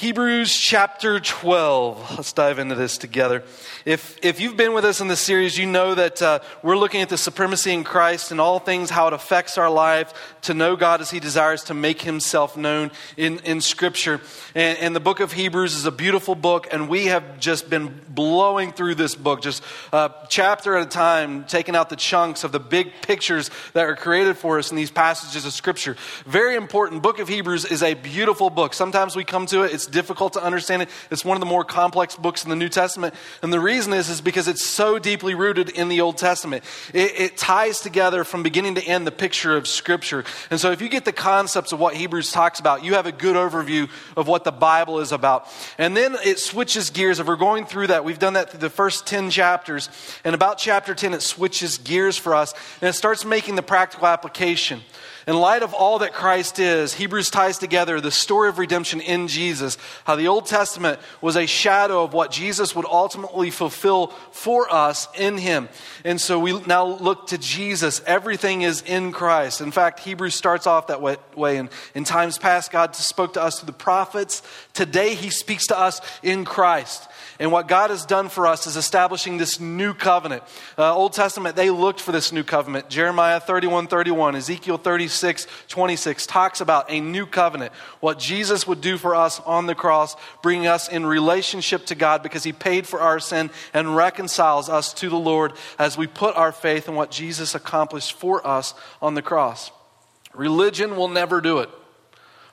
Hebrews chapter 12. Let's dive into this together. If, if you've been with us in this series, you know that uh, we're looking at the supremacy in Christ and all things, how it affects our life to know God as He desires to make Himself known in, in Scripture. And, and the book of Hebrews is a beautiful book, and we have just been blowing through this book, just uh, chapter at a time, taking out the chunks of the big pictures that are created for us in these passages of Scripture. Very important. Book of Hebrews is a beautiful book. Sometimes we come to it, it's difficult to understand it. It's one of the more complex books in the New Testament. And the reason is, is because it's so deeply rooted in the Old Testament. It, it ties together from beginning to end the picture of Scripture. And so if you get the concepts of what Hebrews talks about, you have a good overview of what the Bible is about. And then it switches gears. If we're going through that, we've done that through the first 10 chapters. And about chapter 10, it switches gears for us and it starts making the practical application. In light of all that Christ is, Hebrews ties together the story of redemption in Jesus, how the Old Testament was a shadow of what Jesus would ultimately fulfill for us in Him. And so we now look to Jesus. Everything is in Christ. In fact, Hebrews starts off that way. And in times past, God spoke to us through the prophets. Today, He speaks to us in Christ. And what God has done for us is establishing this new covenant. Uh, Old Testament, they looked for this new covenant. Jeremiah 31 31, Ezekiel 36 26 talks about a new covenant. What Jesus would do for us on the cross, bringing us in relationship to God because he paid for our sin and reconciles us to the Lord as we put our faith in what Jesus accomplished for us on the cross. Religion will never do it.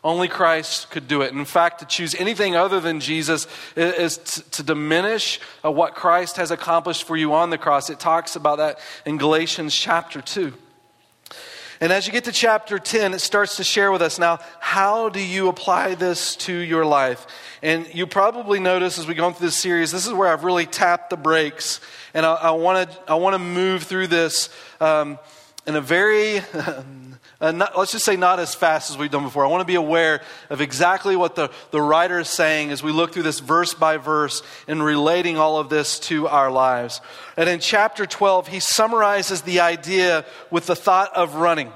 Only Christ could do it. In fact, to choose anything other than Jesus is to diminish uh, what Christ has accomplished for you on the cross. It talks about that in Galatians chapter 2. And as you get to chapter 10, it starts to share with us now how do you apply this to your life? And you probably notice as we go through this series, this is where I've really tapped the brakes. And I, I want to I wanna move through this um, in a very Uh, not, let's just say not as fast as we've done before. I want to be aware of exactly what the, the writer is saying as we look through this verse by verse and relating all of this to our lives. And in chapter 12, he summarizes the idea with the thought of running.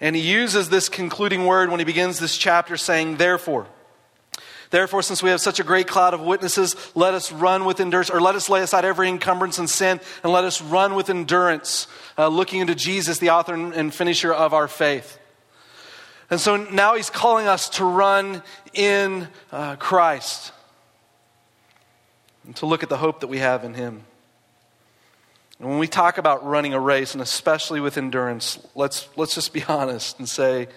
And he uses this concluding word when he begins this chapter saying, therefore. Therefore, since we have such a great cloud of witnesses, let us run with endurance, or let us lay aside every encumbrance and sin, and let us run with endurance, uh, looking into Jesus, the author and finisher of our faith. And so now he's calling us to run in uh, Christ and to look at the hope that we have in him. And when we talk about running a race, and especially with endurance, let's, let's just be honest and say,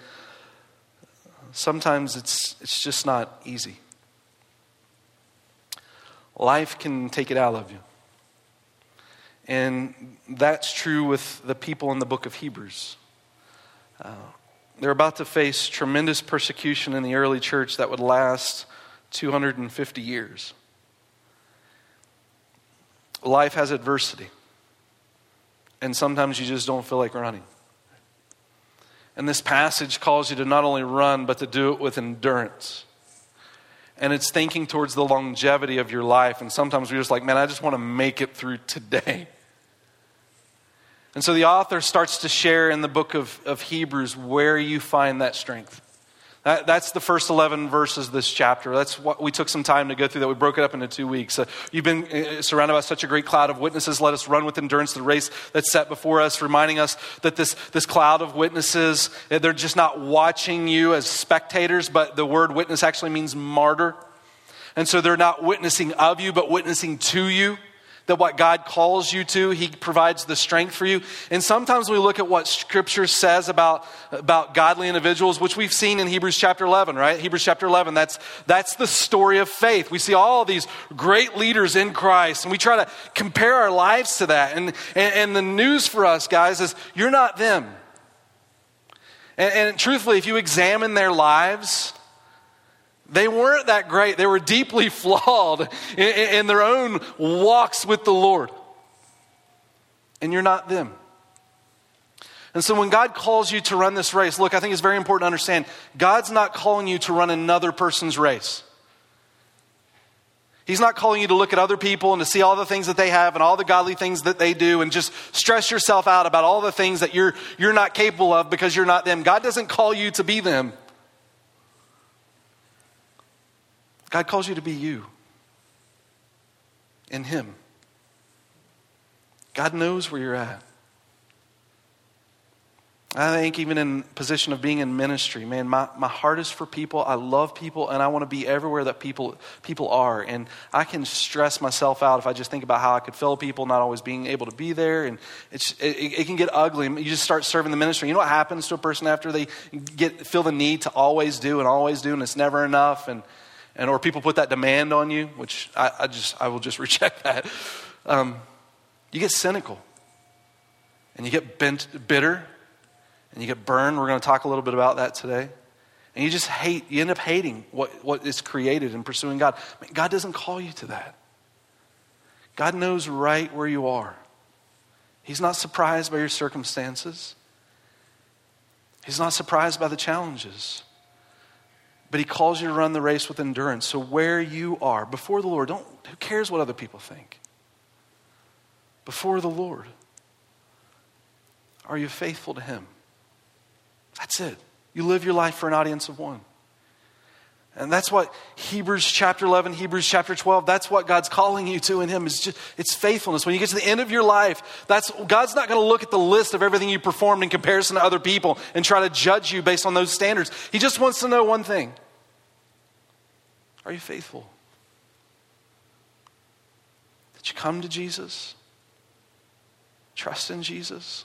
sometimes it's, it's just not easy. Life can take it out of you. And that's true with the people in the book of Hebrews. Uh, they're about to face tremendous persecution in the early church that would last 250 years. Life has adversity. And sometimes you just don't feel like running. And this passage calls you to not only run, but to do it with endurance. And it's thinking towards the longevity of your life. And sometimes we're just like, man, I just want to make it through today. And so the author starts to share in the book of, of Hebrews where you find that strength. That, that's the first 11 verses of this chapter. That's what we took some time to go through that. We broke it up into two weeks. Uh, you've been uh, surrounded by such a great cloud of witnesses. Let us run with endurance the race that's set before us, reminding us that this, this cloud of witnesses, uh, they're just not watching you as spectators, but the word witness actually means martyr. And so they're not witnessing of you, but witnessing to you that what God calls you to, He provides the strength for you. And sometimes we look at what Scripture says about, about godly individuals, which we've seen in Hebrews chapter 11, right? Hebrews chapter 11, that's, that's the story of faith. We see all these great leaders in Christ, and we try to compare our lives to that. And, and, and the news for us, guys, is you're not them. And, and truthfully, if you examine their lives, they weren't that great. They were deeply flawed in, in, their own walks with the Lord. And you're not them. And so when God calls you to run this race, look, I think it's very important to understand God's not calling you to run another person's race. He's not calling you to look at other people and to see all the things that they have and all the godly things that they do and just stress yourself out about all the things that you're, you're not capable of because you're not them. God doesn't call you to be them. God calls you to be you in Him. God knows where you're at. I think even in position of being in ministry, man, my, my heart is for people. I love people and I want to be everywhere that people people are. And I can stress myself out if I just think about how I could fill people not always being able to be there. And it's, it, it can get ugly. You just start serving the ministry. You know what happens to a person after they get feel the need to always do and always do and it's never enough and and or people put that demand on you, which I, I just I will just reject that. Um, you get cynical and you get bent, bitter and you get burned. We're going to talk a little bit about that today. And you just hate, you end up hating what, what is created and pursuing God. God doesn't call you to that. God knows right where you are. He's not surprised by your circumstances. He's not surprised by the challenges. But he calls you to run the race with endurance. So where you are, before the Lord, don't who cares what other people think? Before the Lord. Are you faithful to him? That's it. You live your life for an audience of one. And that's what Hebrews chapter 11, Hebrews chapter 12, that's what God's calling you to in Him. Is just, it's faithfulness. When you get to the end of your life, that's, God's not going to look at the list of everything you performed in comparison to other people and try to judge you based on those standards. He just wants to know one thing Are you faithful? Did you come to Jesus? Trust in Jesus?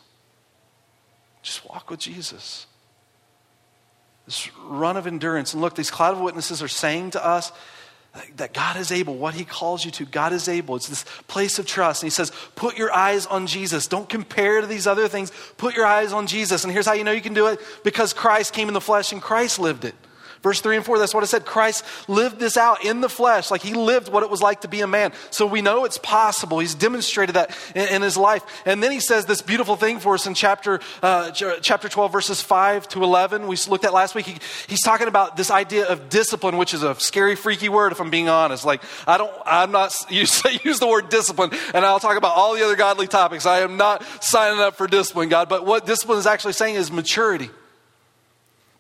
Just walk with Jesus this run of endurance. And look, these cloud of witnesses are saying to us that God is able, what He calls you to, God is able. It's this place of trust. And He says, put your eyes on Jesus. Don't compare to these other things. Put your eyes on Jesus. And here's how you know you can do it because Christ came in the flesh and Christ lived it. Verse 3 and 4, that's what it said. Christ lived this out in the flesh, like he lived what it was like to be a man. So we know it's possible. He's demonstrated that in, in his life. And then he says this beautiful thing for us in chapter, uh, chapter 12, verses 5 to 11. We looked at last week. He, he's talking about this idea of discipline, which is a scary, freaky word, if I'm being honest. Like, I don't, I'm not, you say, use the word discipline, and I'll talk about all the other godly topics. I am not signing up for discipline, God. But what discipline is actually saying is maturity.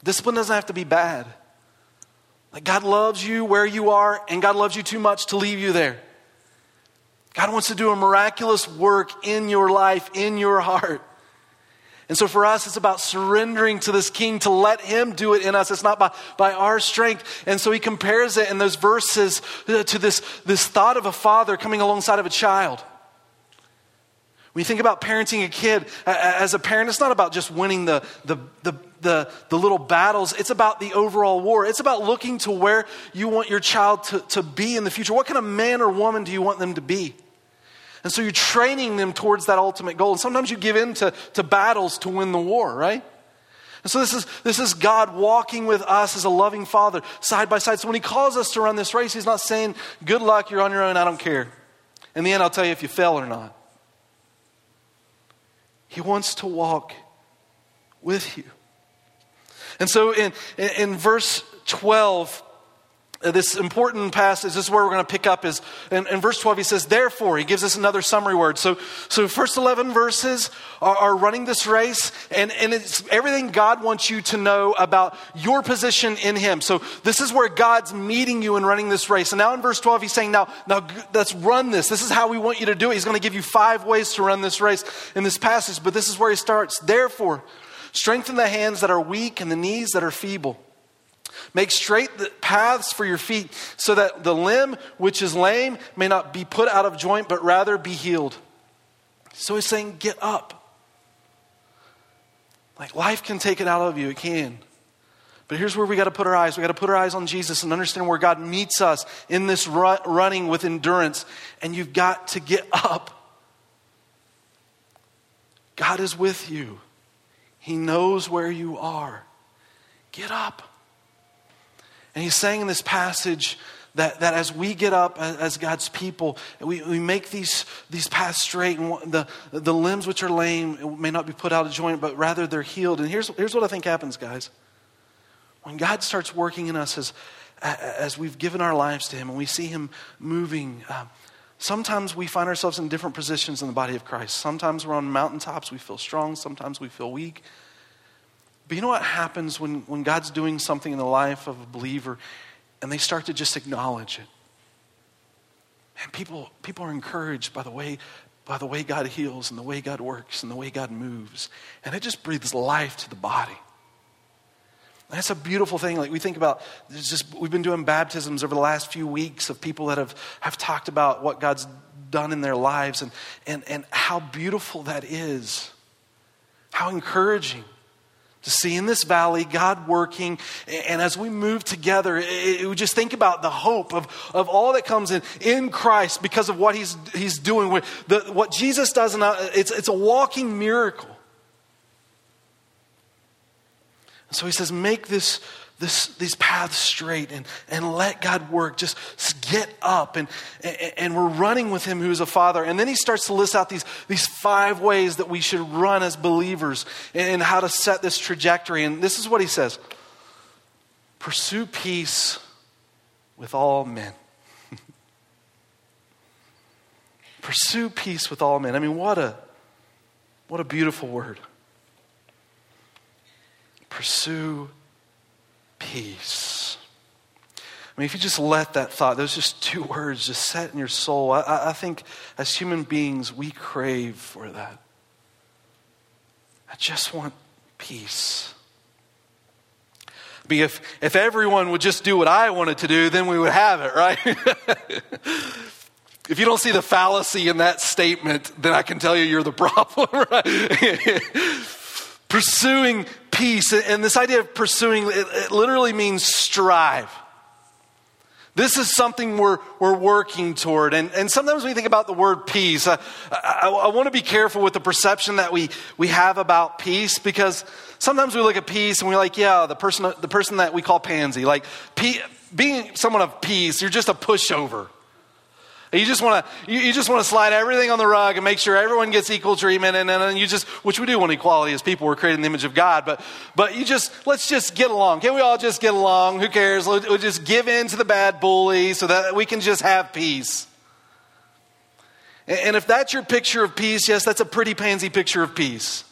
Discipline doesn't have to be bad. Like God loves you where you are, and God loves you too much to leave you there. God wants to do a miraculous work in your life, in your heart. And so for us, it's about surrendering to this king to let him do it in us. It's not by, by our strength. And so he compares it in those verses uh, to this, this thought of a father coming alongside of a child. When you think about parenting a kid, as a parent, it's not about just winning the, the, the, the, the little battles. It's about the overall war. It's about looking to where you want your child to, to be in the future. What kind of man or woman do you want them to be? And so you're training them towards that ultimate goal. And sometimes you give in to, to battles to win the war, right? And so this is, this is God walking with us as a loving father side by side. So when he calls us to run this race, he's not saying, good luck, you're on your own, I don't care. In the end, I'll tell you if you fail or not. He wants to walk with you. And so in, in verse 12, uh, this important passage, this is where we're going to pick up is in, in, verse 12 he says therefore he gives us another summary word. So so first 11 verses are, are, running this race and, and it's everything god wants you to know about your position in him. So this is where god's meeting you and running this race. And now in verse 12 he's saying now now let's run this. This is how we want you to do it. He's going to give you five ways to run this race in this passage but this is where he starts. Therefore Strengthen the hands that are weak and the knees that are feeble. Make straight the paths for your feet so that the limb which is lame may not be put out of joint, but rather be healed. So he's saying, get up. Like life can take it out of you, it can. But here's where we got to put our eyes. We got to put our eyes on Jesus and understand where God meets us in this running with endurance. And you've got to get up. God is with you. He knows where you are. Get up. And he's saying in this passage that, that as we get up as, God's people, we, we make these, these paths straight, and the, the limbs which are lame may not be put out of joint, but rather they're healed. And here's, here's what I think happens, guys. When God starts working in us as, as we've given our lives to Him and we see Him moving, um, Sometimes we find ourselves in different positions in the body of Christ. Sometimes we're on mountaintops, we feel strong. Sometimes we feel weak. But you know what happens when, when God's doing something in the life of a believer and they start to just acknowledge it. And people, people are encouraged by the way by the way God heals and the way God works and the way God moves. And it just breathes life to the body. That's a beautiful thing. Like we think about, just we've been doing baptisms over the last few weeks of people that have, have talked about what God's done in their lives and, and, and how beautiful that is. How encouraging to see in this valley God working. And as we move together, it, it, we just think about the hope of, of all that comes in in Christ because of what He's, he's doing. The, what Jesus does, uh, it's, it's a walking miracle. So he says, make this, this, these paths straight and, and let God work. Just get up. And, and we're running with him who's a father. And then he starts to list out these, these five ways that we should run as believers and how to set this trajectory. And this is what he says Pursue peace with all men. Pursue peace with all men. I mean, what a, what a beautiful word. Pursue peace. I mean, if you just let that thought, those just two words just set in your soul, I, I think as human beings, we crave for that. I just want peace. I mean, if, if everyone would just do what I wanted to do, then we would have it, right? if you don't see the fallacy in that statement, then I can tell you you're the problem, right? Pursuing peace. And this idea of pursuing, it, it literally means strive. This is something we're, we're working toward. And, and sometimes when we think about the word peace, I, I, I want to be careful with the perception that we, we have about peace because sometimes we look at peace and we're like, yeah, the person, the person that we call pansy, like being someone of peace, you're just a pushover. You just want to you, you, just want to slide everything on the rug and make sure everyone gets equal treatment, and, then you just which we do want equality as people. We're creating the image of God, but but you just let's just get along. Can we all just get along? Who cares? We'll, we'll just give in to the bad bully so that we can just have peace. And, and if that's your picture of peace, yes, that's a pretty pansy picture of peace.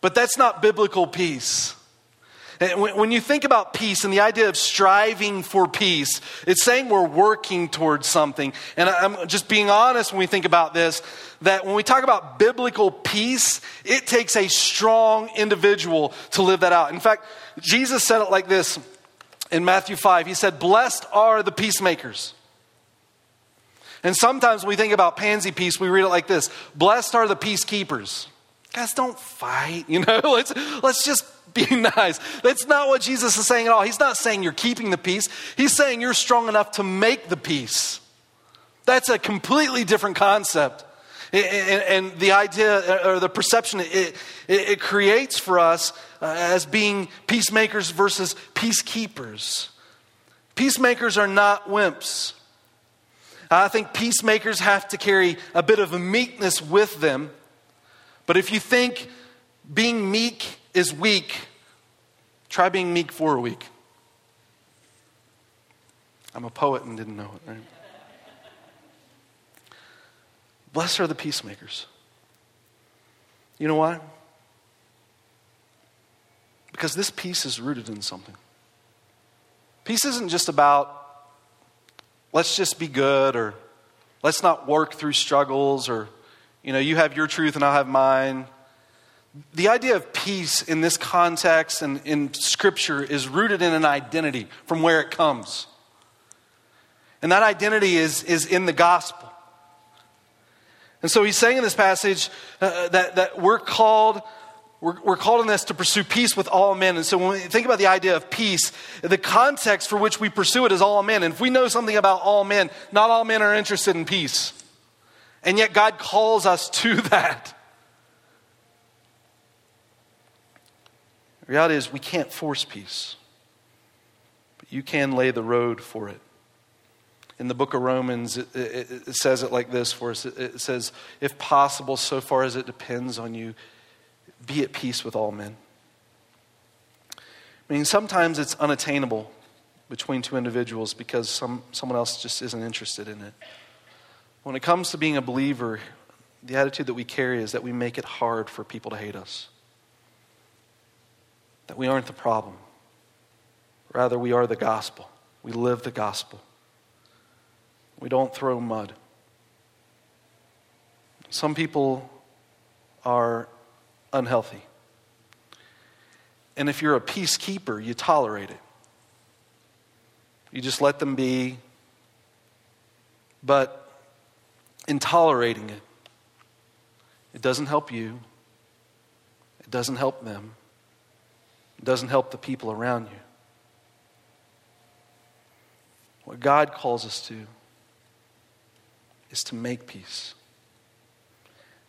But that's not biblical peace. When you think about peace and the idea of striving for peace, it's saying we're working towards something. And I'm just being honest when we think about this that when we talk about biblical peace, it takes a strong individual to live that out. In fact, Jesus said it like this in Matthew 5. He said, Blessed are the peacemakers. And sometimes when we think about pansy peace, we read it like this Blessed are the peacekeepers. Guys, don't fight, you know, let's, let's just be nice. That's not what Jesus is saying at all. He's not saying you're keeping the peace, He's saying you're strong enough to make the peace. That's a completely different concept. And the idea or the perception it, it creates for us uh, as being peacemakers versus peacekeepers. Peacemakers are not wimps. I think peacemakers have to carry a bit of meekness with them. But if you think being meek is weak, try being meek for a week. I'm a poet and didn't know it, right? Blessed are the peacemakers. You know why? Because this peace is rooted in something. Peace isn't just about let's just be good or let's not work through struggles or, you know, you have your truth and I'll have mine the idea of peace in this context and in Scripture is rooted in an identity from where it comes. And that identity is, is in the gospel. And so he's saying in this passage uh, that, that we're called. We're, we're called in this to pursue peace with all men. And so when we think about the idea of peace, the context for which we pursue it is all men. And if we know something about all men, not all men are interested in peace. And yet God calls us to that. The reality is, we can't force peace, but you can lay the road for it. In the book of Romans, it, it, it says it like this for us it, says, If possible, so far as it depends on you, be at peace with all men. I mean, sometimes it's unattainable between two individuals because some, someone else just isn't interested in it. When it comes to being a believer, the attitude that we carry is that we make it hard for people to hate us that we aren't the problem. Rather, we are the gospel. We live the gospel. We don't throw mud. Some people are unhealthy. And if you're a peacekeeper, you tolerate it. You just let them be. But in tolerating it, it doesn't help you, it doesn't help them, it doesn't help the people around you. What God calls us to is to make peace.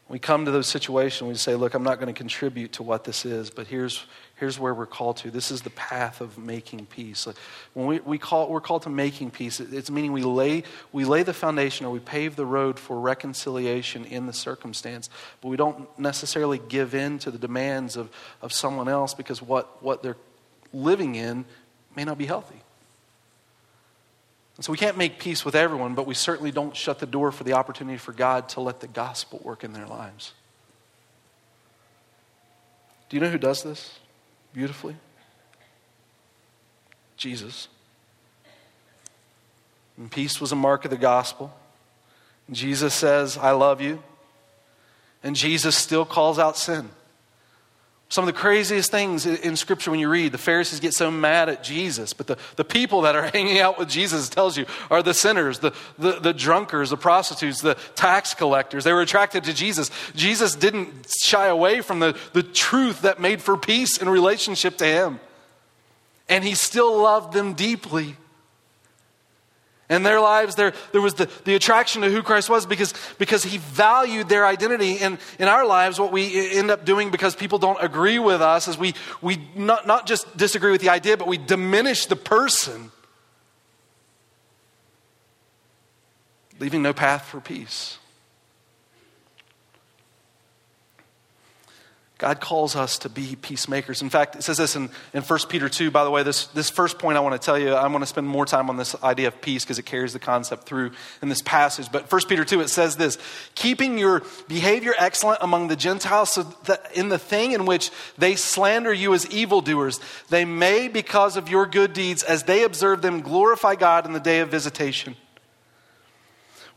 We come to those situations, we say, Look, I'm not going to contribute to what this is, but here's, here's where we're called to. This is the path of making peace. When we, we call, we're called to making peace, it's meaning we lay, we lay the foundation or we pave the road for reconciliation in the circumstance, but we don't necessarily give in to the demands of, of someone else because what, what they're living in may not be healthy. And so we can't make peace with everyone, but we certainly don't shut the door for the opportunity for God to let the gospel work in their lives. Do you know who does this beautifully? Jesus. And peace was a mark of the gospel. Jesus says, I love you. And Jesus still calls out sin. Some of the craziest things in Scripture when you read, the Pharisees get so mad at Jesus, but the, the people that are hanging out with Jesus tells you are the sinners, the, the, the drunkards, the prostitutes, the tax collectors. They were attracted to Jesus. Jesus didn't shy away from the, the truth that made for peace in relationship to Him. And He still loved them deeply. In their lives, there, there was the, the attraction to who Christ was because, because he valued their identity. And in our lives, what we end up doing because people don't agree with us is we, we not, not just disagree with the idea, but we diminish the person, leaving no path for peace. God calls us to be peacemakers. In fact, it says this in, in 1 Peter 2. By the way, this, this first point I want to tell you, I want to spend more time on this idea of peace because it carries the concept through in this passage. But 1 Peter 2, it says this keeping your behavior excellent among the Gentiles, so that in the thing in which they slander you as evildoers, they may, because of your good deeds, as they observe them, glorify God in the day of visitation.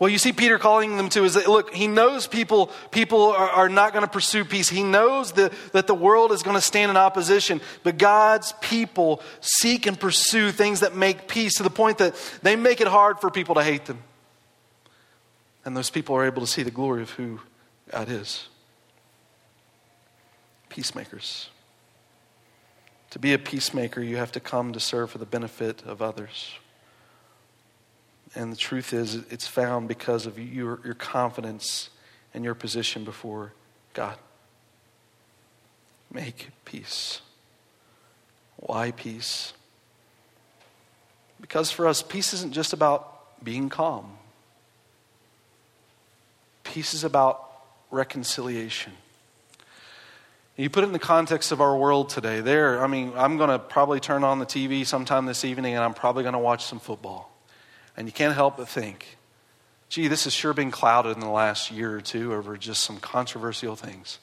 Well, you see Peter calling them to is that, look, he knows people, people are, are not going to pursue peace. He knows that, that the world is going to stand in opposition. But God's people seek and pursue things that make peace to the point that they make it hard for people to hate them. And those people are able to see the glory of who God is. Peacemakers. To be a peacemaker, you have to come to serve for the benefit of others. And the truth is, it's found because of your, your confidence and your position before God. Make peace. Why peace? Because for us, peace isn't just about being calm, peace is about reconciliation. You put it in the context of our world today. There, I mean, I'm going to probably turn on the TV sometime this evening and I'm probably going to watch some football. And you can't help but think, gee, this has sure been clouded in the last year or two over just some controversial things.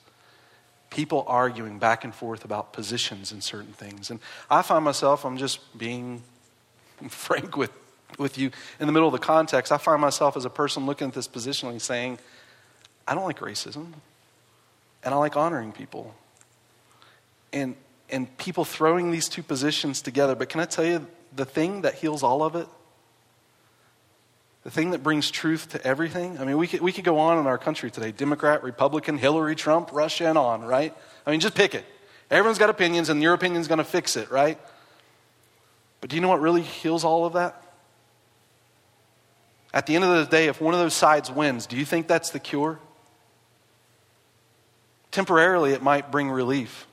People arguing back and forth about positions and certain things. And I find myself, I'm just being frank with, with you, in the middle of the context, I find myself as a person looking at this positionally saying, I don't like racism, and I like honoring people. And, and people throwing these two positions together. But can I tell you, the thing that heals all of it the thing that brings truth to everything. I mean, we could, we could go on in our country today Democrat, Republican, Hillary, Trump, Russia, and on, right? I mean, just pick it. Everyone's got opinions, and your opinion's going to fix it, right? But do you know what really heals all of that? At the end of the day, if one of those sides wins, do you think that's the cure? Temporarily, it might bring relief.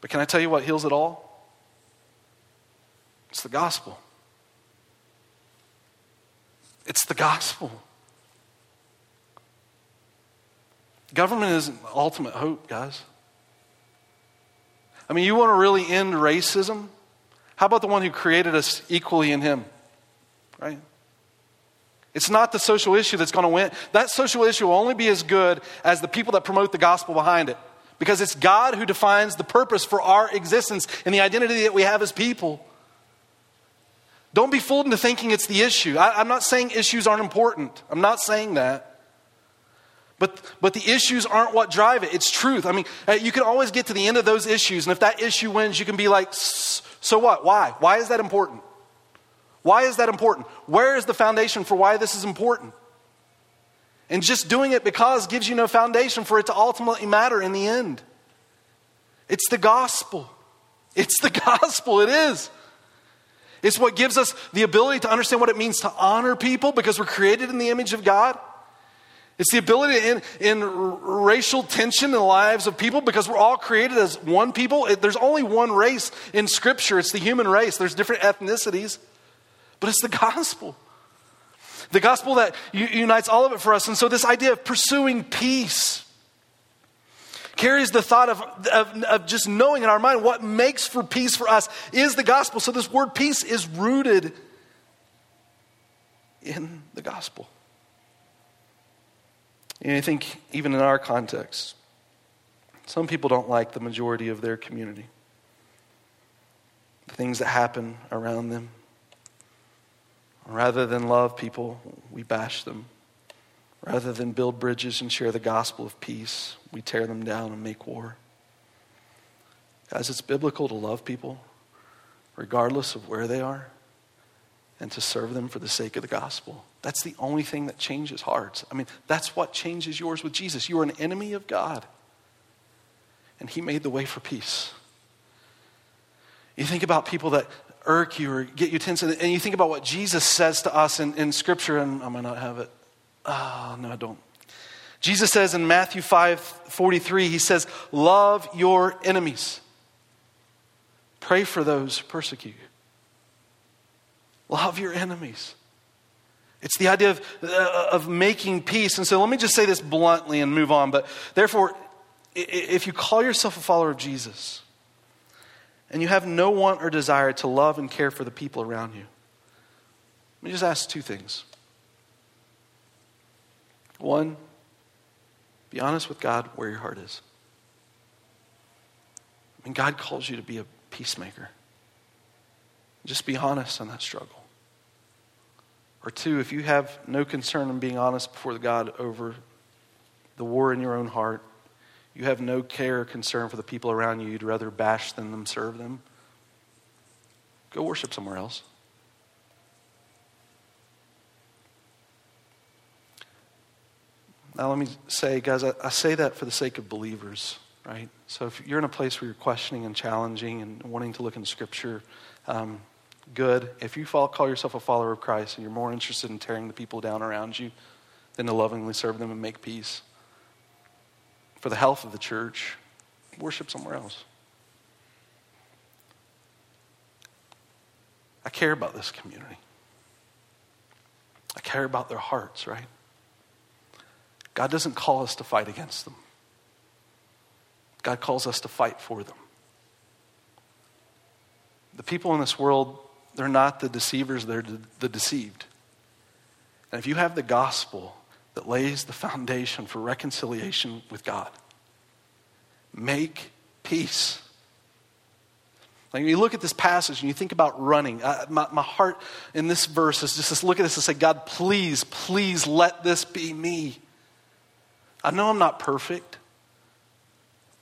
But can I tell you what heals it all? It's the gospel. It's the gospel. Government isn't ultimate hope, guys. I mean, you want to really end racism? How about the one who created us equally in Him? Right? It's not the social issue that's going to win. That social issue will only be as good as the people that promote the gospel behind it. because it's God who defines the purpose for our existence and the identity that we have as people. Don't be fooled into thinking it's the issue. I, am not saying issues aren't important. I'm not saying that. But, but the issues aren't what drive it. It's truth. I mean, uh, you can always get to the end of those issues, and if that issue wins, you can be like, so what? Why? Why is that important? Why is that important? Where is the foundation for why this is important? And just doing it because gives you no foundation for it to ultimately matter in the end. It's the gospel. It's the gospel. It is. It's what gives us the ability to understand what it means to honor people because we're created in the image of God. It's the ability to end in racial tension in the lives of people because we're all created as one people. There's only one race in Scripture, it's the human race. There's different ethnicities, but it's the gospel. The gospel that unites all of it for us. And so, this idea of pursuing peace carries the thought of, of, of, just knowing in our mind what makes for peace for us is the gospel. So, this word peace is rooted in the gospel. And I think, even in our context, some people don't like the majority of their community, the things that happen around them. Rather than love people, we bash them. Rather than build bridges and share the gospel of peace, we tear them down and make war. Guys, it's biblical to love people regardless of where they are and to serve them for the sake of the gospel. That's the only thing that changes hearts. I mean, that's what changes yours with Jesus. You are an enemy of God, and He made the way for peace. You think about people that irk you or get you tense. And you think about what Jesus says to us in, in Scripture, and I might not have it. Oh, no, I don't. Jesus says in Matthew 5 43, He says, Love your enemies. Pray for those who persecute you. Love your enemies. It's the idea of, uh, of making peace. And so let me just say this bluntly and move on. But therefore, if you call yourself a follower of Jesus, and you have no want or desire to love and care for the people around you, let me just ask two things. One, be honest with God where your heart is. I mean, God calls you to be a peacemaker. Just be honest on that struggle. Or two, if you have no concern in being honest before God over the war in your own heart, you have no care or concern for the people around you. You'd rather bash than them serve them. Go worship somewhere else. Now, let me say, guys, I, I, say that for the sake of believers, right? So if you're in a place where you're questioning and challenging and wanting to look in Scripture, um, good. If you call yourself a follower of Christ and you're more interested in tearing the people down around you than to lovingly serve them and make peace, for the health of the church, worship somewhere else. I care about this community. I care about their hearts, right? God doesn't call us to fight against them. God calls us to fight for them. The people in this world, they're not the deceivers, they're the deceived. And if you have the gospel, that lays the foundation for reconciliation with God. Make peace. Like you look at this passage and you think about running, uh, my, my heart in this verse is just to look at this and say, God, please, please let this be me. I know I'm not perfect.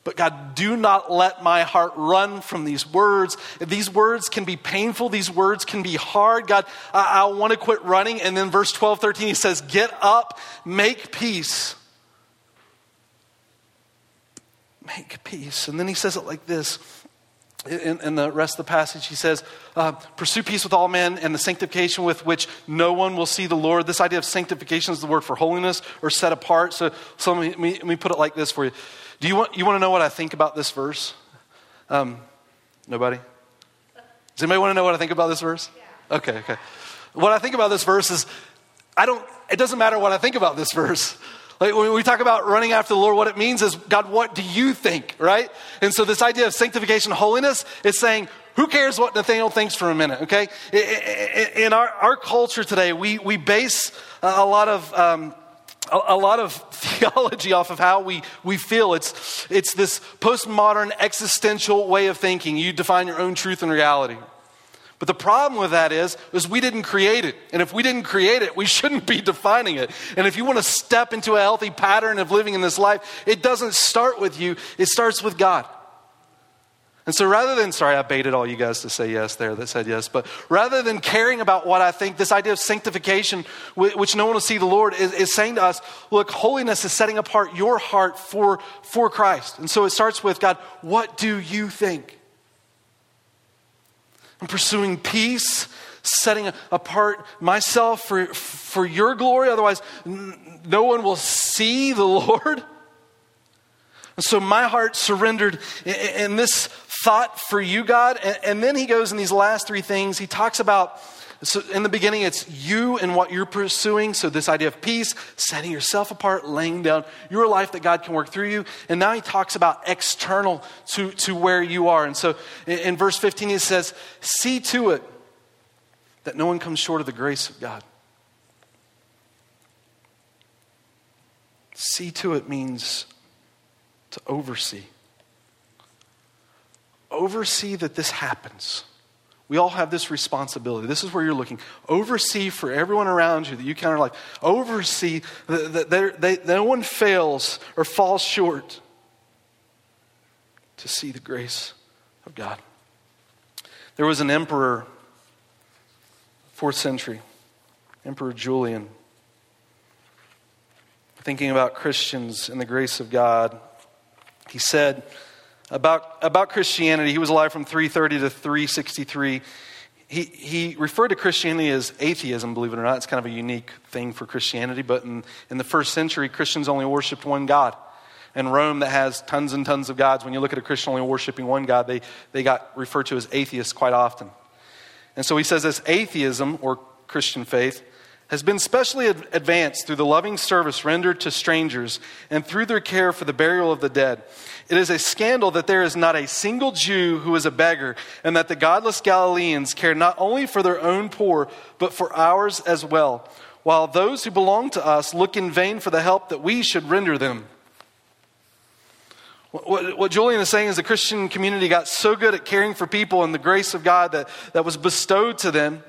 But God, do not let my heart run from these words. These words can be painful. These words can be hard. God, I, I want to quit running. And then verse 12, 13, he says, Get up, make peace. Make peace. And then he says it like this. In, in, the rest of the passage, he says, uh, Pursue peace with all men and the sanctification with which no one will see the Lord. This idea of sanctification is the word for holiness or set apart. So, so let, me, let me put it like this for you do you want, you want to know what I think about this verse? Um, nobody? Does anybody want to know what I think about this verse? Yeah. Okay, okay. What I think about this verse is I don't, it doesn't matter what I think about this verse. Like when we talk about running after the Lord, what it means is, God, what do you think, right? And so this idea of sanctification, holiness, is saying, who cares what Nathaniel thinks for a minute, okay? In our, our culture today, we, we base a lot of um, a, lot of theology off of how we, we feel. It's, it's this postmodern existential way of thinking. You define your own truth and reality. But the problem with that is, is we didn't create it. And if we didn't create it, we shouldn't be defining it. And if you want to step into a healthy pattern of living in this life, it doesn't start with you, it starts with God. And so rather than, sorry, I baited all you guys to say yes there that said yes, but rather than caring about what I think, this idea of sanctification, which no one will see the Lord, is, is saying to us, look, holiness is setting apart your heart for, for Christ. And so it starts with, God, what do you think? I'm pursuing peace, setting apart myself for, for your glory, otherwise, no one will see the Lord. And so my heart surrendered in this thought for you, God. And then he goes in these last three things. He talks about, so in the beginning, it's you and what you're pursuing. So this idea of peace, setting yourself apart, laying down your life that God can work through you. And now he talks about external to, to where you are. And so in, in verse 15, he says, See to it that no one comes short of the grace of God. See to it means to oversee oversee that this happens. We all have this responsibility. This is where you're looking. Oversee for everyone around you that you counter life. Oversee that, that no one fails or falls short to see the grace of God. There was an emperor, fourth century, Emperor Julian, thinking about Christians and the grace of God. He said, about, about Christianity. He was alive from 330 to 363. He, he referred to Christianity as atheism, believe it or not. It's kind of a unique thing for Christianity, but in, in the first century, Christians only worshiped one God. And Rome, that has tons and tons of gods, when you look at a Christian only worshiping one God, they, they got referred to as atheists quite often. And so he says this atheism, or Christian faith, has been specially advanced through the loving service rendered to strangers and through their care for the burial of the dead. It is a scandal that there is not a single Jew who is a beggar, and that the godless Galileans care not only for their own poor, but for ours as well, while those who belong to us look in vain for the help that we should render them. What, Julian is saying is the Christian community got so good at caring for people and the grace of God that, that was bestowed to them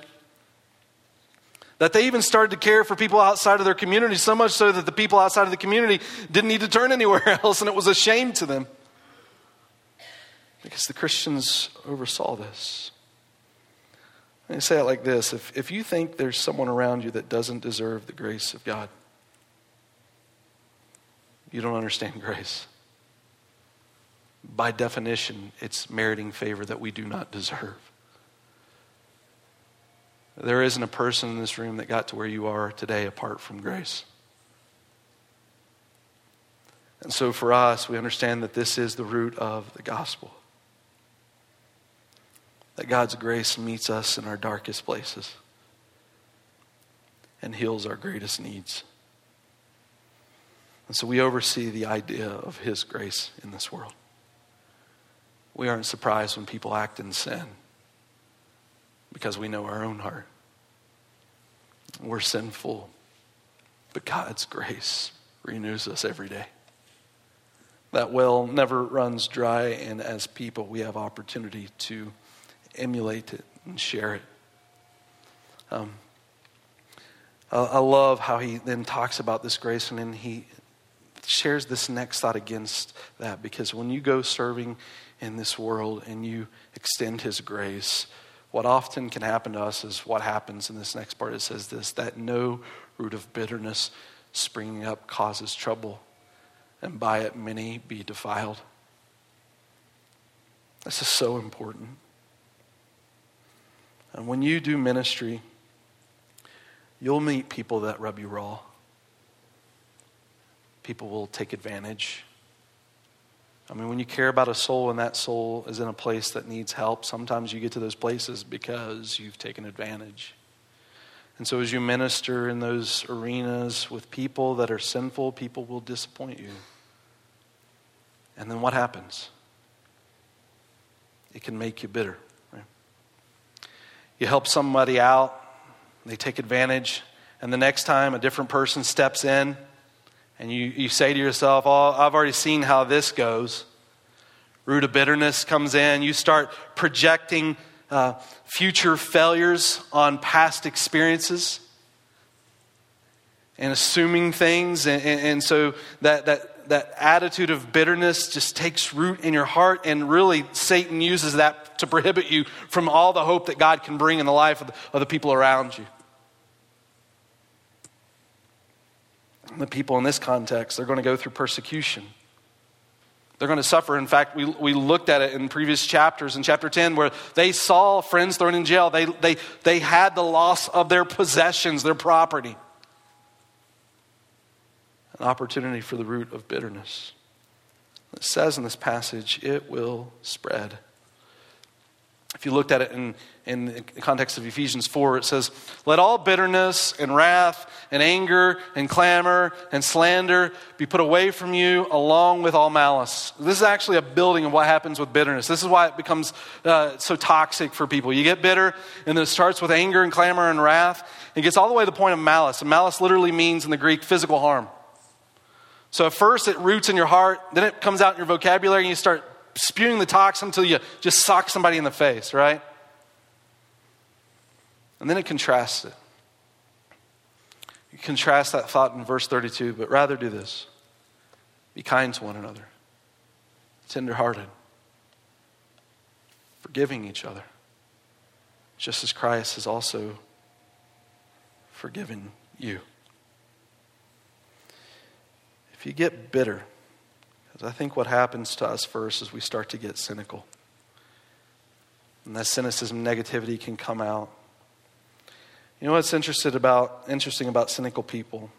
that they even started to care for people outside of their community, so much so that the people outside of the community didn't need to turn anywhere else, and it was a shame to them. Because the Christians oversaw this. Let me say it like this if, if you think there's someone around you that doesn't deserve the grace of God, you don't understand grace. By definition, it's meriting favor that we do not deserve. There isn't a person in this room that got to where you are today apart from grace. And so for us, we understand that this is the root of the gospel. That God's grace meets us in our darkest places and heals our greatest needs. And so we oversee the idea of His grace in this world. We aren't surprised when people act in sin because we know our own heart. We're sinful, but God's grace renews us every day. That well never runs dry, and as people, we have opportunity to emulate it and share it. Um, I love how he then talks about this grace, and then he shares this next thought against that because when you go serving in this world and you extend his grace, what often can happen to us is what happens in this next part. It says this that no root of bitterness springing up causes trouble, and by it many be defiled. This is so important. And when you do ministry, you'll meet people that rub you raw. People will take advantage. I mean, when you care about a soul and that soul is in a place that needs help, sometimes you get to those places because you've taken advantage. And so, as you minister in those arenas with people that are sinful, people will disappoint you. And then what happens? It can make you bitter. Right? You help somebody out, they take advantage, and the next time a different person steps in, and you, you say to yourself, Oh, I've already seen how this goes. Root of bitterness comes in. You start projecting uh, future failures on past experiences and assuming things. And, and, and, so that, that, that attitude of bitterness just takes root in your heart. And really, Satan uses that to prohibit you from all the hope that God can bring in the life of the, of the people around you. The people in this context, they're going to go through persecution. They're going to suffer. In fact, we, we looked at it in previous chapters, in chapter 10, where they saw friends thrown in jail. They, they, they had the loss of their possessions, their property. An opportunity for the root of bitterness. It says in this passage, it will spread. If you looked at it in, in the context of Ephesians 4, it says, Let all bitterness and wrath and anger and clamor and slander be put away from you along with all malice. This is actually a building of what happens with bitterness. This is why it becomes uh, so toxic for people. You get bitter, and then it starts with anger and clamor and wrath. It gets all the way to the point of malice. And malice literally means in the Greek physical harm. So at first it roots in your heart, then it comes out in your vocabulary, and you start spewing the toxin until you just sock somebody in the face, right? And then it contrasts it. You contrast that thought in verse 32, but rather do this be kind to one another, tenderhearted, forgiving each other, just as Christ has also forgiven you. If you get bitter, because I think what happens to us first is we start to get cynical. And that cynicism, negativity can come out. You know what's interested about, interesting about cynical people?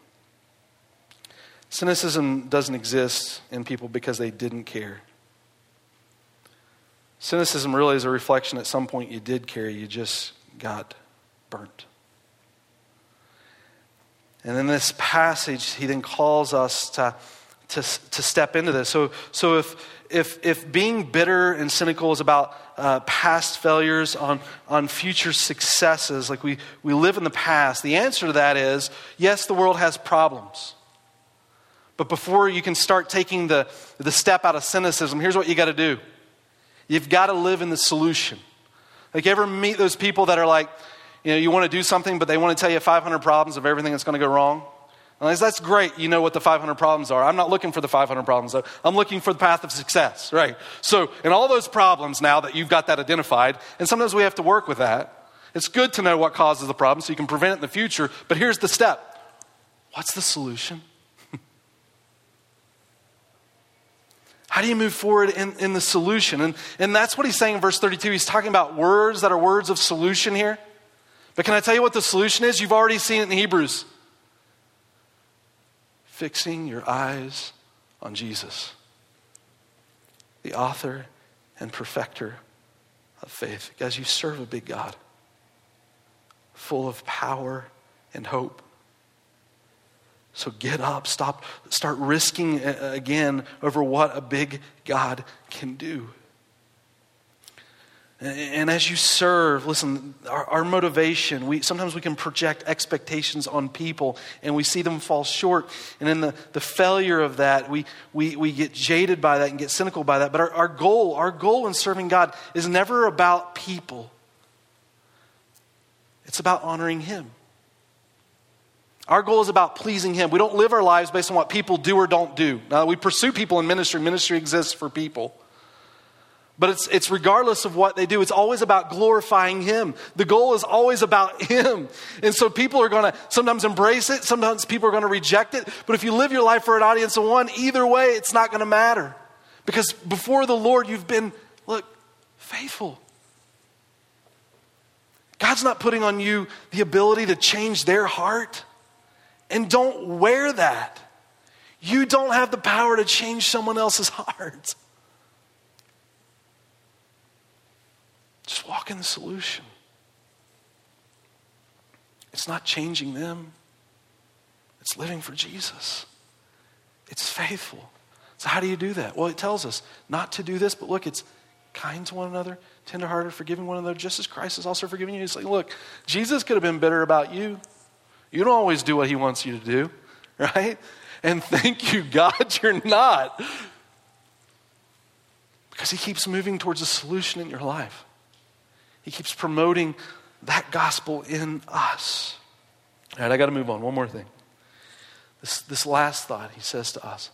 Cynicism doesn't exist in people because they didn't care. Cynicism really is a reflection at some point you did care, you just got burnt. And in this passage, he then calls us to to, to step into this. So, so if, if, if being bitter and cynical is about uh, past failures on, on future successes, like we, we live in the past, the answer to that is yes, the world has problems. But before you can start taking the, the step out of cynicism, here's what you got to do you've got to live in the solution. Like, you ever meet those people that are like, you know, you want to do something, but they want to tell you 500 problems of everything that's going to go wrong? That's great. You know what the 500 problems are. I'm not looking for the 500 problems, though. I'm looking for the path of success, right? So, in all those problems now that you've got that identified, and sometimes we have to work with that, it's good to know what causes the problem so you can prevent it in the future. But here's the step what's the solution? How do you move forward in, in the solution? And, and that's what he's saying in verse 32. He's talking about words that are words of solution here. But can I tell you what the solution is? You've already seen it in Hebrews fixing your eyes on Jesus, the author and perfecter of faith. Guys, you serve a big God, full of power and hope. So get up, stop, start risking again over what a big God can do. And as you serve, listen, our, our, motivation, we, sometimes we can project expectations on people and we see them fall short. And in the, the failure of that, we, we, we get jaded by that and get cynical by that. But our, our goal, our goal in serving God is never about people, it's about honoring Him. Our goal is about pleasing Him. We don't live our lives based on what people do or don't do. Now, we pursue people in ministry, ministry exists for people. But it's, it's regardless of what they do, it's always about glorifying Him. The goal is always about Him. And so people are going to sometimes embrace it, sometimes people are going to reject it. But if you live your life for an audience of one, either way, it's not going to matter. Because before the Lord, you've been, look, faithful. God's not putting on you the ability to change their heart. And don't wear that. You don't have the power to change someone else's heart. Just walk in the solution. It's not changing them, it's living for Jesus. It's faithful. So, how do you do that? Well, it tells us not to do this, but look, it's kind to one another, tenderhearted, forgiving one another, just as Christ has also forgiven you. He's like, look, Jesus could have been bitter about you. You don't always do what he wants you to do, right? And thank you, God, you're not. Because He keeps moving towards a solution in your life. He keeps promoting that gospel in us. All right, I got to move on. One more thing. This, this last thought he says to us.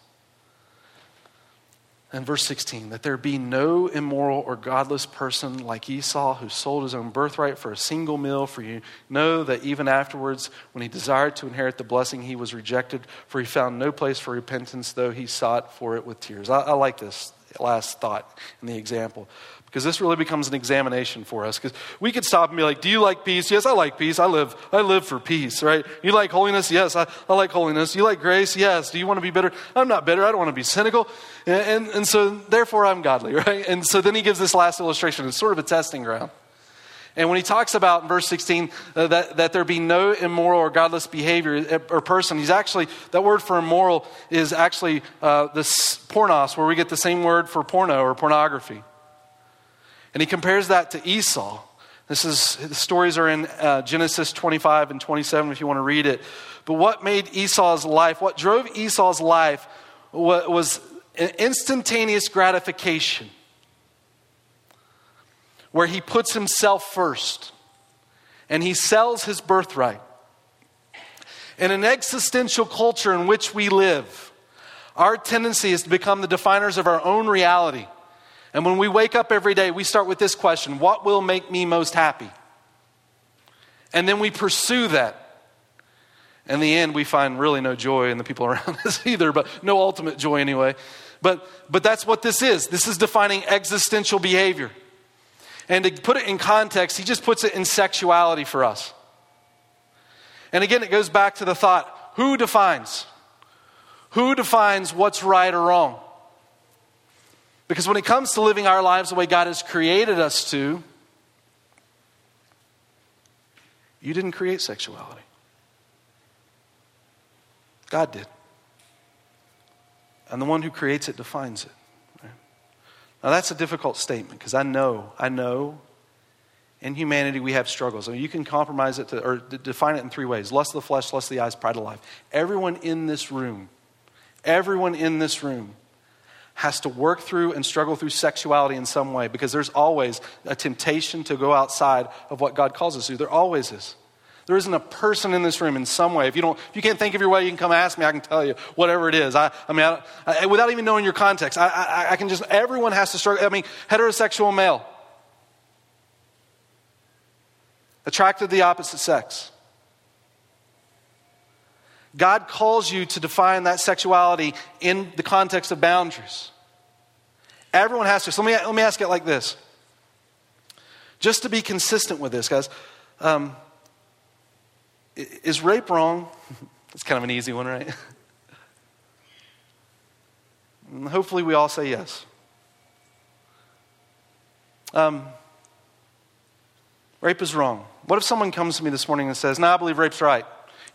And verse 16, that there be no immoral or godless person like Esau who sold his own birthright for a single meal, for you know that even afterwards, when he desired to inherit the blessing, he was rejected, for he found no place for repentance, though he sought for it with tears. I, I like this last thought in the example because this really becomes an examination for us because we could stop and be like do you like peace? Yes i like peace. I live i live for peace right? You like holiness? Yes i, I like holiness. You like grace? Yes. Do you want to be bitter? I'm not bitter. I don't want to be cynical. And, and, and so therefore i'm godly right? And so then he gives this last illustration. It's sort of a testing ground. And when he talks about in verse 16 uh, that, that there be no immoral or godless behavior uh, or person, he's actually, that word for immoral is actually uh, this pornos, where we get the same word for porno or pornography. And he compares that to Esau. This is, the stories are in uh, Genesis 25 and 27 if you want to read it. But what made Esau's life, what drove Esau's life was an instantaneous gratification, where he puts himself first and he sells his birthright. In an existential culture in which we live, our tendency is to become the definers of our own reality. And when we wake up every day, we start with this question What will make me most happy? And then we pursue that. In the end, we find really no joy in the people around us either, but no ultimate joy anyway. But, but that's what this is. This is defining existential behavior. And to put it in context, he just puts it in sexuality for us. And again, it goes back to the thought who defines? Who defines what's right or wrong? Because when it comes to living our lives the way God has created us to, you didn't create sexuality. God did. And the one who creates it defines it. Right? Now, that's a difficult statement because I know, I know in humanity we have struggles. I mean, you can compromise it to, or define it in three ways lust of the flesh, lust of the eyes, pride of life. Everyone in this room, everyone in this room has to work through and struggle through sexuality in some way because there's always a temptation to go outside of what God calls us to. There always is. There isn't a person in this room in some way. If you, don't, if you can't think of your way, you can come ask me. I can tell you whatever it is. I, I mean, I, I, without even knowing your context, I, I can just, everyone has to struggle. I mean, heterosexual male, attracted to the opposite sex. God calls you to define that sexuality in the context of boundaries. Everyone has to. So let me, let me ask it like this. Just to be consistent with this, guys, um, is rape wrong? It's kind of an easy one, right? Hopefully, we all say yes. Um, rape is wrong. What if someone comes to me this morning and says, No, I believe rape's right?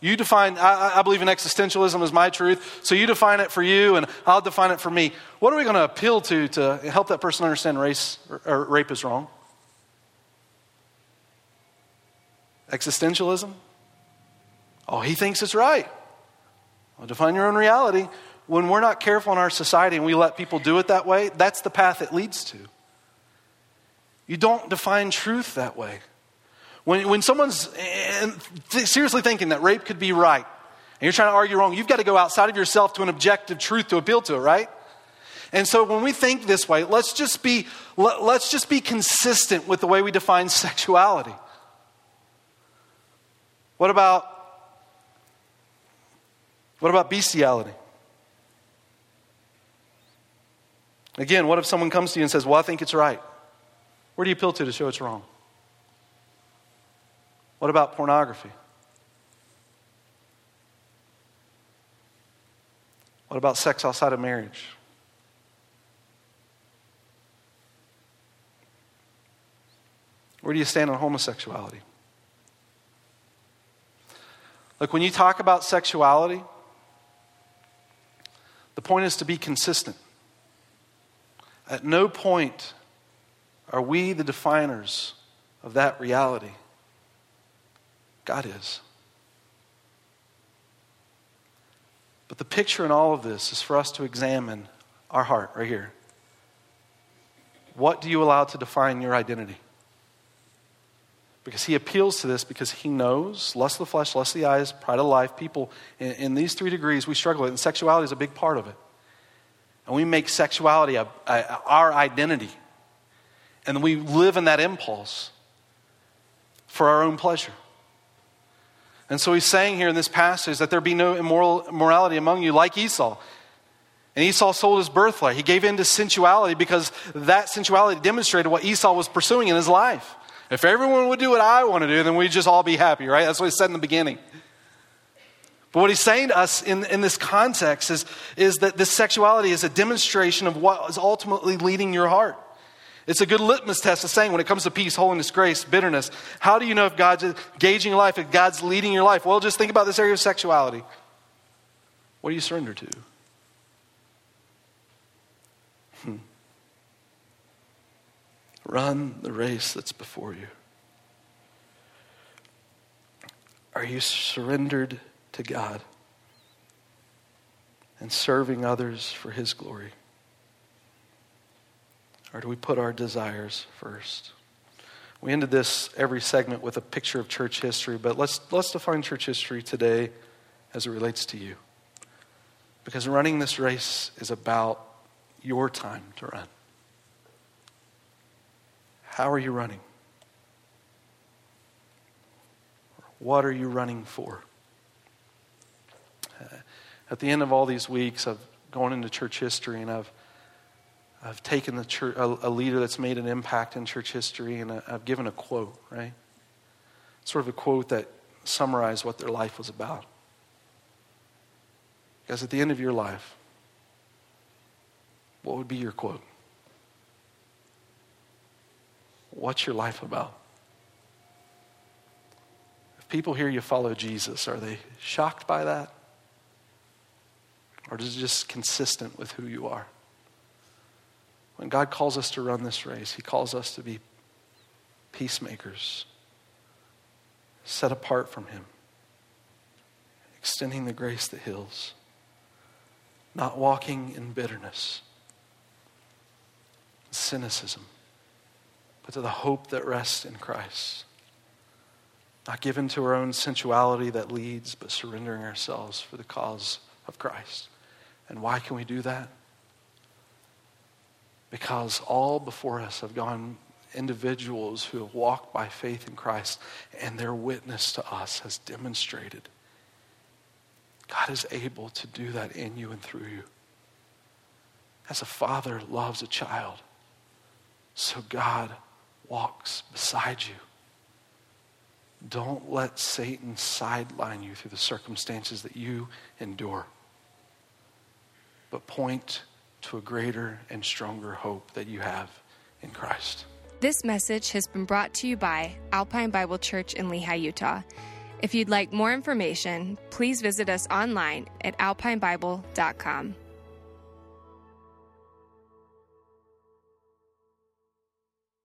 You define, I, I, believe in existentialism as my truth, so you define it for you and I'll define it for me. What are we going to appeal to to help that person understand race or, or rape is wrong? Existentialism? Oh, he thinks it's right. Well, define your own reality. When we're not careful in our society and we let people do it that way, that's the path it leads to. You don't define truth that way. When, when someone's seriously thinking that rape could be right, and you're trying to argue wrong, you've got to go outside of yourself to an objective truth to appeal to it, right? And so when we think this way, let's just be, let, let's just be consistent with the way we define sexuality. What about, what about bestiality? Again, what if someone comes to you and says, Well, I think it's right? Where do you appeal to to show it's wrong? What about pornography? What about sex outside of marriage? Where do you stand on homosexuality? Look, when you talk about sexuality, the point is to be consistent. At no point are we the definers of that reality. God is. But the picture in all of this is for us to examine our heart right here. What do you allow to define your identity? Because he appeals to this because he knows lust of the flesh, lust of the eyes, pride of life. People in, in these three degrees, we struggle with and sexuality is a big part of it. And we make sexuality a, a, our identity. And we live in that impulse for our own pleasure. And so he's saying here in this passage that there be no immoral, immorality among you like Esau. And Esau sold his birthright. He gave in to sensuality because that sensuality demonstrated what Esau was pursuing in his life. If everyone would do what I want to do, then we'd just all be happy, right? That's what he said in the beginning. But what he's saying to us in, in this context is, is that this sexuality is a demonstration of what is ultimately leading your heart. It's a good litmus test of saying when it comes to peace, holiness, grace, bitterness, how do you know if God's engaging your life, if God's leading your life? Well, just think about this area of sexuality. What do you surrender to? Hmm. Run the race that's before you. Are you surrendered to God and serving others for His glory? Or do we put our desires first? We ended this every segment with a picture of church history, but let's, let's define church history today as it relates to you. Because running this race is about your time to run. How are you running? What are you running for? Uh, at the end of all these weeks of going into church history, and I've I've taken the church, a, a, leader that's made an impact in church history and I've given a quote, right? Sort of a quote that summarized what their life was about. Because at the end of your life, what would be your quote? What's your life about? If people hear you follow Jesus, are they shocked by that? Or is it just consistent with who you are? When God calls us to run this race, He calls us to be peacemakers, set apart from Him, extending the grace that heals, not walking in bitterness, cynicism, but to the hope that rests in Christ. Not given to our own sensuality that leads, but surrendering ourselves for the cause of Christ. And why can we do that? Because all before us have gone individuals who have walked by faith in Christ, and their witness to us has demonstrated God is able to do that in you and through you. As a father loves a child, so God walks beside you. Don't let Satan sideline you through the circumstances that you endure, but point to a greater and stronger hope that you have in Christ. This message has been brought to you by Alpine Bible Church in Lehi, Utah. If you'd like more information, please visit us online at alpinebible.com.